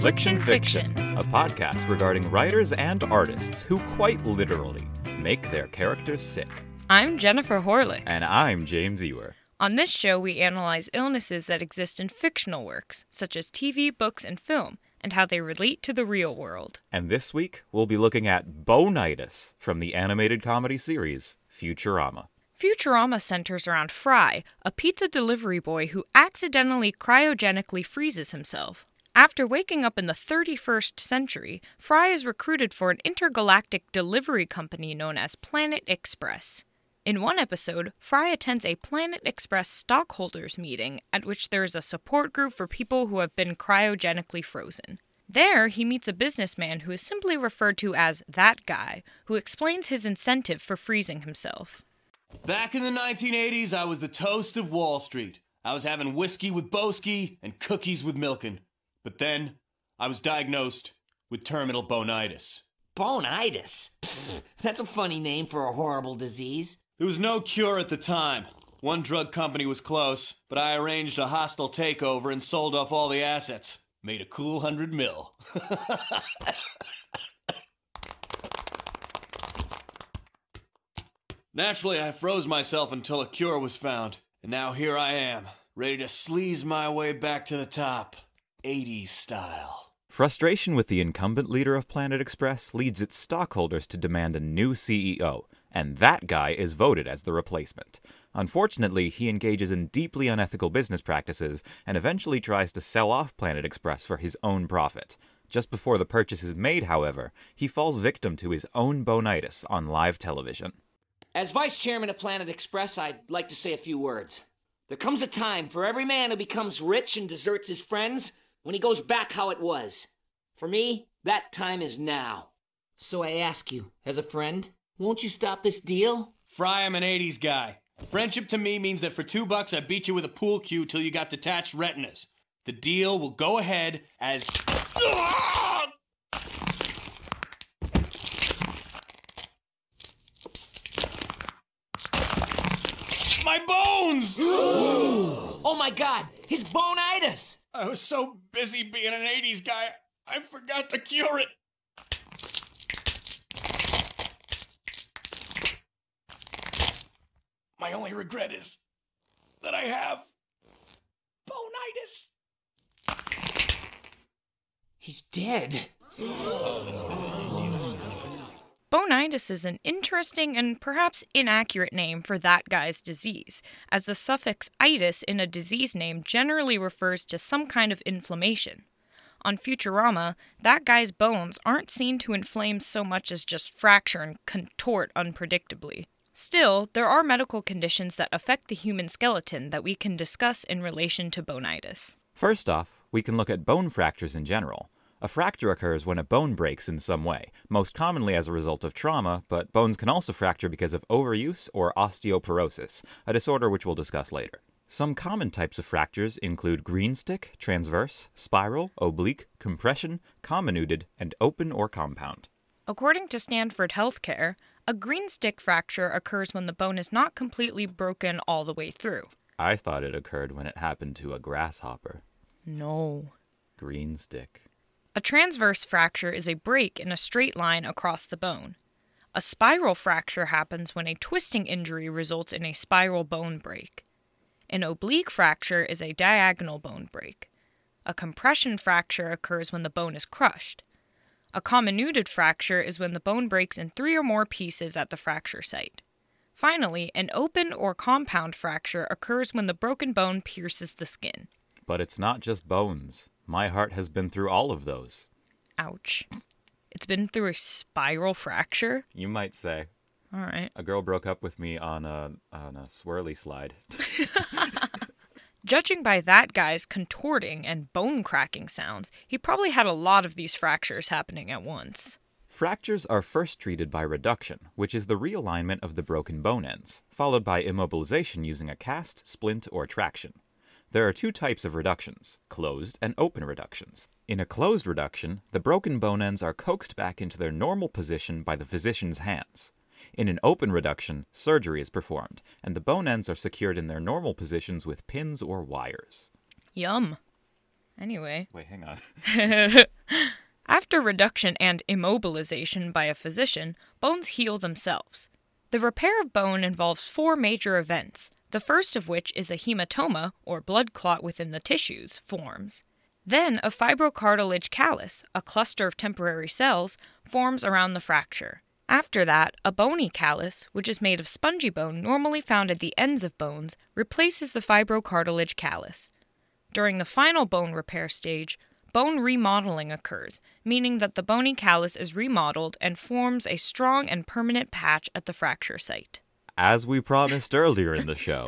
Affliction Fiction, a podcast regarding writers and artists who quite literally make their characters sick. I'm Jennifer Horlick. And I'm James Ewer. On this show, we analyze illnesses that exist in fictional works, such as TV, books, and film, and how they relate to the real world. And this week, we'll be looking at Bonitis from the animated comedy series Futurama. Futurama centers around Fry, a pizza delivery boy who accidentally cryogenically freezes himself. After waking up in the 31st century, Fry is recruited for an intergalactic delivery company known as Planet Express. In one episode, Fry attends a Planet Express stockholders meeting at which there is a support group for people who have been cryogenically frozen. There, he meets a businessman who is simply referred to as that guy, who explains his incentive for freezing himself. Back in the 1980s, I was the toast of Wall Street. I was having whiskey with Boesky and cookies with Milken. But then, I was diagnosed with terminal bonitis. Bonitis? Pfft, that's a funny name for a horrible disease. There was no cure at the time. One drug company was close, but I arranged a hostile takeover and sold off all the assets. Made a cool hundred mil. Naturally, I froze myself until a cure was found. And now here I am, ready to sleaze my way back to the top. 80s style. Frustration with the incumbent leader of Planet Express leads its stockholders to demand a new CEO, and that guy is voted as the replacement. Unfortunately, he engages in deeply unethical business practices and eventually tries to sell off Planet Express for his own profit. Just before the purchase is made, however, he falls victim to his own bonitis on live television. As vice chairman of Planet Express, I'd like to say a few words. There comes a time for every man who becomes rich and deserts his friends when he goes back how it was. For me, that time is now. So I ask you, as a friend, won't you stop this deal? Fry, I'm an 80s guy. Friendship to me means that for two bucks I beat you with a pool cue till you got detached retinas. The deal will go ahead as. My bones! Oh my god, his bonitis! I was so busy being an 80s guy, I forgot to cure it. My only regret is that I have bonitis. He's dead. Oh, Bonitis is an interesting and perhaps inaccurate name for that guy's disease, as the suffix itis in a disease name generally refers to some kind of inflammation. On Futurama, that guy's bones aren't seen to inflame so much as just fracture and contort unpredictably. Still, there are medical conditions that affect the human skeleton that we can discuss in relation to bonitis. First off, we can look at bone fractures in general. A fracture occurs when a bone breaks in some way, most commonly as a result of trauma, but bones can also fracture because of overuse or osteoporosis, a disorder which we'll discuss later. Some common types of fractures include green stick, transverse, spiral, oblique, compression, comminuted, and open or compound. According to Stanford Healthcare, a green stick fracture occurs when the bone is not completely broken all the way through. I thought it occurred when it happened to a grasshopper. No. Green stick. A transverse fracture is a break in a straight line across the bone. A spiral fracture happens when a twisting injury results in a spiral bone break. An oblique fracture is a diagonal bone break. A compression fracture occurs when the bone is crushed. A comminuted fracture is when the bone breaks in three or more pieces at the fracture site. Finally, an open or compound fracture occurs when the broken bone pierces the skin. But it's not just bones. My heart has been through all of those. Ouch. It's been through a spiral fracture? You might say. All right. A girl broke up with me on a on a swirly slide. Judging by that guy's contorting and bone cracking sounds, he probably had a lot of these fractures happening at once. Fractures are first treated by reduction, which is the realignment of the broken bone ends, followed by immobilization using a cast, splint, or traction. There are two types of reductions closed and open reductions. In a closed reduction, the broken bone ends are coaxed back into their normal position by the physician's hands. In an open reduction, surgery is performed, and the bone ends are secured in their normal positions with pins or wires. Yum. Anyway. Wait, hang on. After reduction and immobilization by a physician, bones heal themselves. The repair of bone involves four major events, the first of which is a hematoma, or blood clot within the tissues, forms. Then a fibrocartilage callus, a cluster of temporary cells, forms around the fracture. After that, a bony callus, which is made of spongy bone normally found at the ends of bones, replaces the fibrocartilage callus. During the final bone repair stage, bone remodeling occurs, meaning that the bony callus is remodeled and forms a strong and permanent patch at the fracture site. As we promised earlier in the show,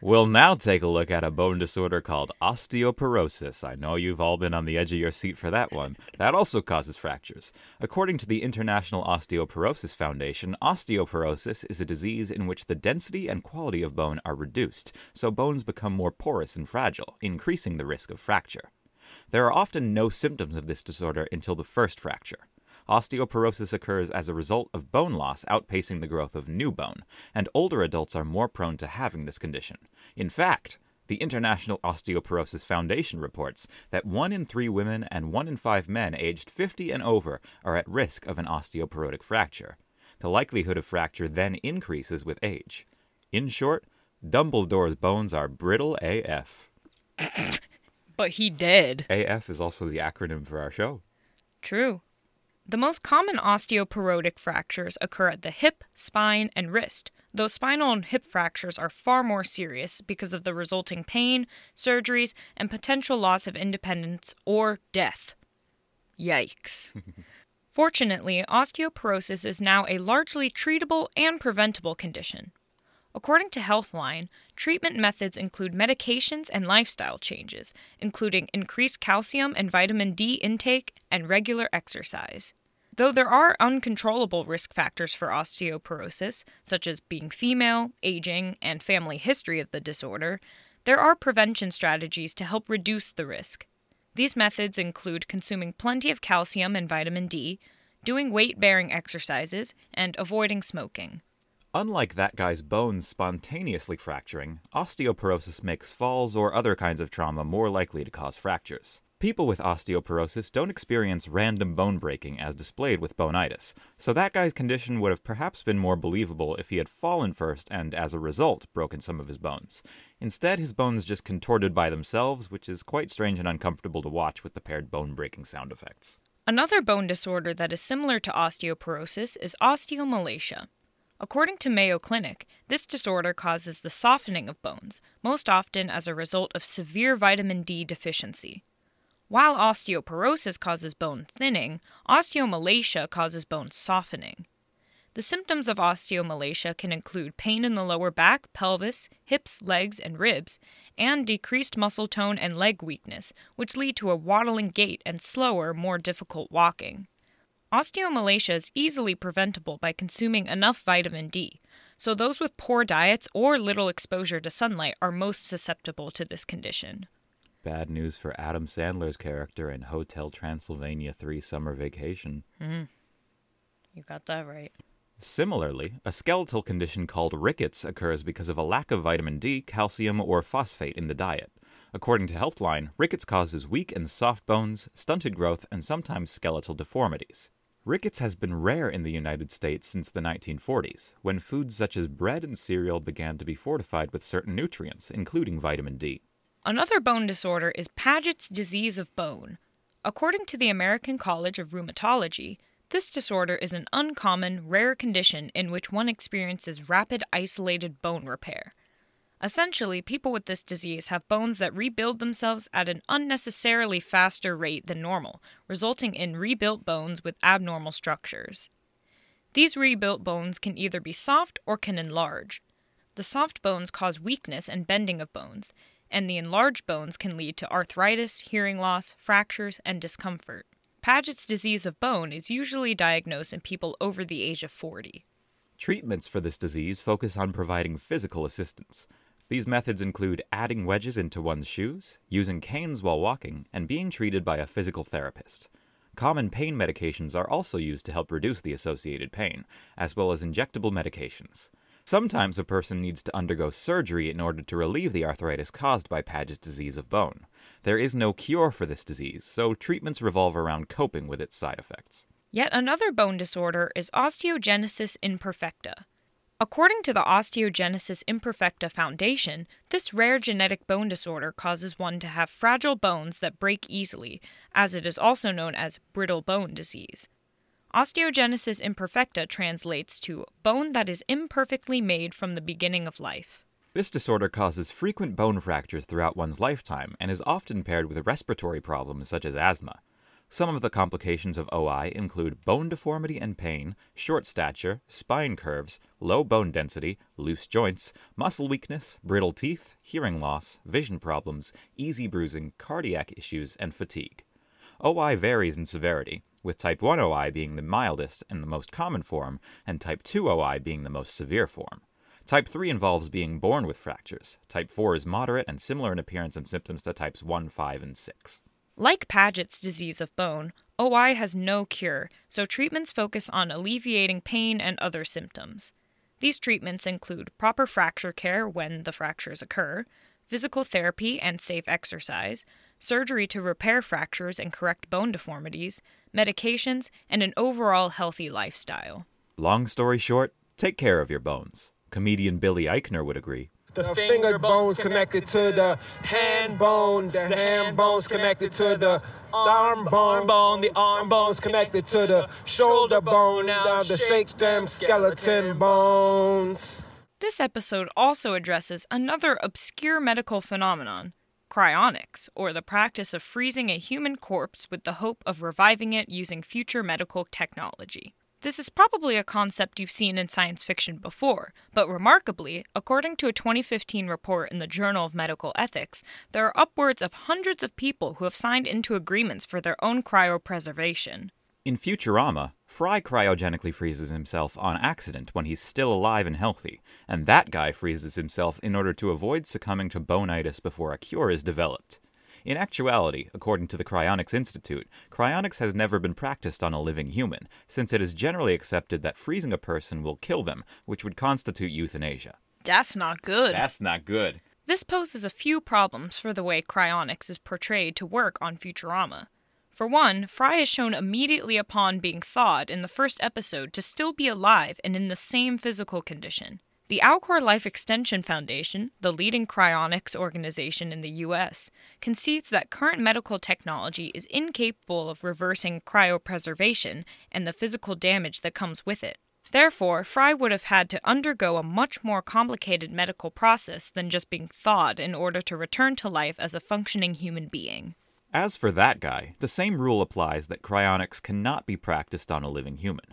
we'll now take a look at a bone disorder called osteoporosis. I know you've all been on the edge of your seat for that one. That also causes fractures. According to the International Osteoporosis Foundation, osteoporosis is a disease in which the density and quality of bone are reduced, so bones become more porous and fragile, increasing the risk of fracture. There are often no symptoms of this disorder until the first fracture. Osteoporosis occurs as a result of bone loss outpacing the growth of new bone, and older adults are more prone to having this condition. In fact, the International Osteoporosis Foundation reports that one in three women and one in five men aged 50 and over are at risk of an osteoporotic fracture. The likelihood of fracture then increases with age. In short, Dumbledore's bones are brittle AF. But he did. AF is also the acronym for our show. True. The most common osteoporotic fractures occur at the hip, spine, and wrist, though spinal and hip fractures are far more serious because of the resulting pain, surgeries, and potential loss of independence or death. Yikes. Fortunately, osteoporosis is now a largely treatable and preventable condition. According to Healthline, treatment methods include medications and lifestyle changes, including increased calcium and vitamin D intake and regular exercise. Though there are uncontrollable risk factors for osteoporosis, such as being female, aging, and family history of the disorder, there are prevention strategies to help reduce the risk. These methods include consuming plenty of calcium and vitamin D, doing weight bearing exercises, and avoiding smoking. Unlike that guy's bones spontaneously fracturing, osteoporosis makes falls or other kinds of trauma more likely to cause fractures. People with osteoporosis don't experience random bone breaking as displayed with bonitis, so that guy's condition would have perhaps been more believable if he had fallen first and, as a result, broken some of his bones. Instead, his bones just contorted by themselves, which is quite strange and uncomfortable to watch with the paired bone breaking sound effects. Another bone disorder that is similar to osteoporosis is osteomalacia. According to Mayo Clinic, this disorder causes the softening of bones, most often as a result of severe vitamin D deficiency. While osteoporosis causes bone thinning, osteomalacia causes bone softening. The symptoms of osteomalacia can include pain in the lower back, pelvis, hips, legs, and ribs, and decreased muscle tone and leg weakness, which lead to a waddling gait and slower, more difficult walking. Osteomalacia is easily preventable by consuming enough vitamin D, so those with poor diets or little exposure to sunlight are most susceptible to this condition. Bad news for Adam Sandler's character in Hotel Transylvania 3 Summer Vacation. Mm-hmm. You got that right. Similarly, a skeletal condition called rickets occurs because of a lack of vitamin D, calcium, or phosphate in the diet. According to Healthline, rickets causes weak and soft bones, stunted growth, and sometimes skeletal deformities. Rickets has been rare in the United States since the 1940s, when foods such as bread and cereal began to be fortified with certain nutrients, including vitamin D. Another bone disorder is Paget's disease of bone. According to the American College of Rheumatology, this disorder is an uncommon, rare condition in which one experiences rapid isolated bone repair. Essentially, people with this disease have bones that rebuild themselves at an unnecessarily faster rate than normal, resulting in rebuilt bones with abnormal structures. These rebuilt bones can either be soft or can enlarge. The soft bones cause weakness and bending of bones, and the enlarged bones can lead to arthritis, hearing loss, fractures, and discomfort. Paget's disease of bone is usually diagnosed in people over the age of 40. Treatments for this disease focus on providing physical assistance. These methods include adding wedges into one's shoes, using canes while walking, and being treated by a physical therapist. Common pain medications are also used to help reduce the associated pain, as well as injectable medications. Sometimes a person needs to undergo surgery in order to relieve the arthritis caused by Paget's disease of bone. There is no cure for this disease, so treatments revolve around coping with its side effects. Yet another bone disorder is osteogenesis imperfecta. According to the Osteogenesis Imperfecta Foundation, this rare genetic bone disorder causes one to have fragile bones that break easily, as it is also known as brittle bone disease. Osteogenesis imperfecta translates to bone that is imperfectly made from the beginning of life. This disorder causes frequent bone fractures throughout one's lifetime and is often paired with respiratory problems such as asthma. Some of the complications of OI include bone deformity and pain, short stature, spine curves, low bone density, loose joints, muscle weakness, brittle teeth, hearing loss, vision problems, easy bruising, cardiac issues, and fatigue. OI varies in severity, with type 1 OI being the mildest and the most common form, and type 2 OI being the most severe form. Type 3 involves being born with fractures. Type 4 is moderate and similar in appearance and symptoms to types 1, 5, and 6. Like Paget's disease of bone, OI has no cure, so treatments focus on alleviating pain and other symptoms. These treatments include proper fracture care when the fractures occur, physical therapy and safe exercise, surgery to repair fractures and correct bone deformities, medications, and an overall healthy lifestyle. Long story short, take care of your bones. Comedian Billy Eichner would agree. The finger bone's connected to the hand bone. The hand bone's connected to the arm bone. The arm bone's connected to the shoulder bone. Now to shake them skeleton bones. This episode also addresses another obscure medical phenomenon cryonics, or the practice of freezing a human corpse with the hope of reviving it using future medical technology. This is probably a concept you've seen in science fiction before, but remarkably, according to a 2015 report in the Journal of Medical Ethics, there are upwards of hundreds of people who have signed into agreements for their own cryopreservation. In Futurama, Fry cryogenically freezes himself on accident when he's still alive and healthy, and that guy freezes himself in order to avoid succumbing to bonitis before a cure is developed. In actuality, according to the Cryonics Institute, cryonics has never been practiced on a living human, since it is generally accepted that freezing a person will kill them, which would constitute euthanasia. That's not good. That's not good. This poses a few problems for the way cryonics is portrayed to work on Futurama. For one, Fry is shown immediately upon being thawed in the first episode to still be alive and in the same physical condition. The Alcor Life Extension Foundation, the leading cryonics organization in the U.S., concedes that current medical technology is incapable of reversing cryopreservation and the physical damage that comes with it. Therefore, Fry would have had to undergo a much more complicated medical process than just being thawed in order to return to life as a functioning human being. As for that guy, the same rule applies that cryonics cannot be practiced on a living human.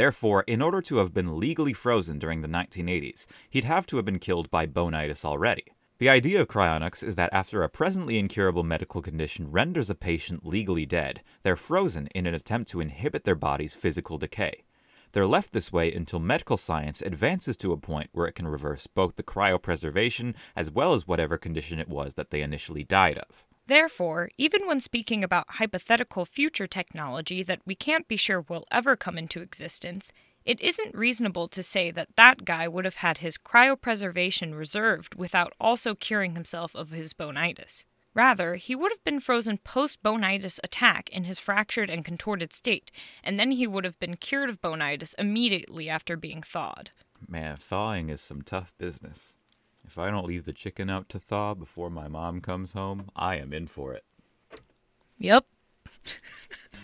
Therefore, in order to have been legally frozen during the 1980s, he'd have to have been killed by bonitis already. The idea of cryonics is that after a presently incurable medical condition renders a patient legally dead, they're frozen in an attempt to inhibit their body's physical decay. They're left this way until medical science advances to a point where it can reverse both the cryopreservation as well as whatever condition it was that they initially died of. Therefore, even when speaking about hypothetical future technology that we can't be sure will ever come into existence, it isn't reasonable to say that that guy would have had his cryopreservation reserved without also curing himself of his bonitis. Rather, he would have been frozen post bonitis attack in his fractured and contorted state, and then he would have been cured of bonitis immediately after being thawed. Man, thawing is some tough business. If I don't leave the chicken out to thaw before my mom comes home, I am in for it. Yep.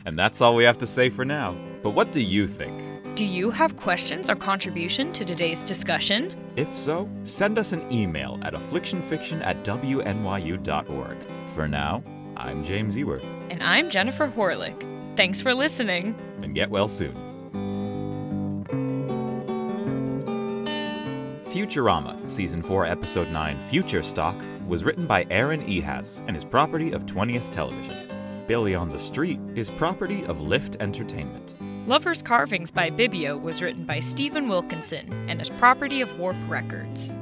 And that's all we have to say for now. But what do you think? Do you have questions or contribution to today's discussion? If so, send us an email at afflictionfiction at wnyu.org. For now, I'm James Ewer, And I'm Jennifer Horlick. Thanks for listening. and get well soon. Futurama, Season 4, Episode 9, Future Stock, was written by Aaron Ehasz and is property of 20th Television. Billy on the Street is property of Lift Entertainment. Lover's Carvings by Bibio was written by Stephen Wilkinson and is property of Warp Records.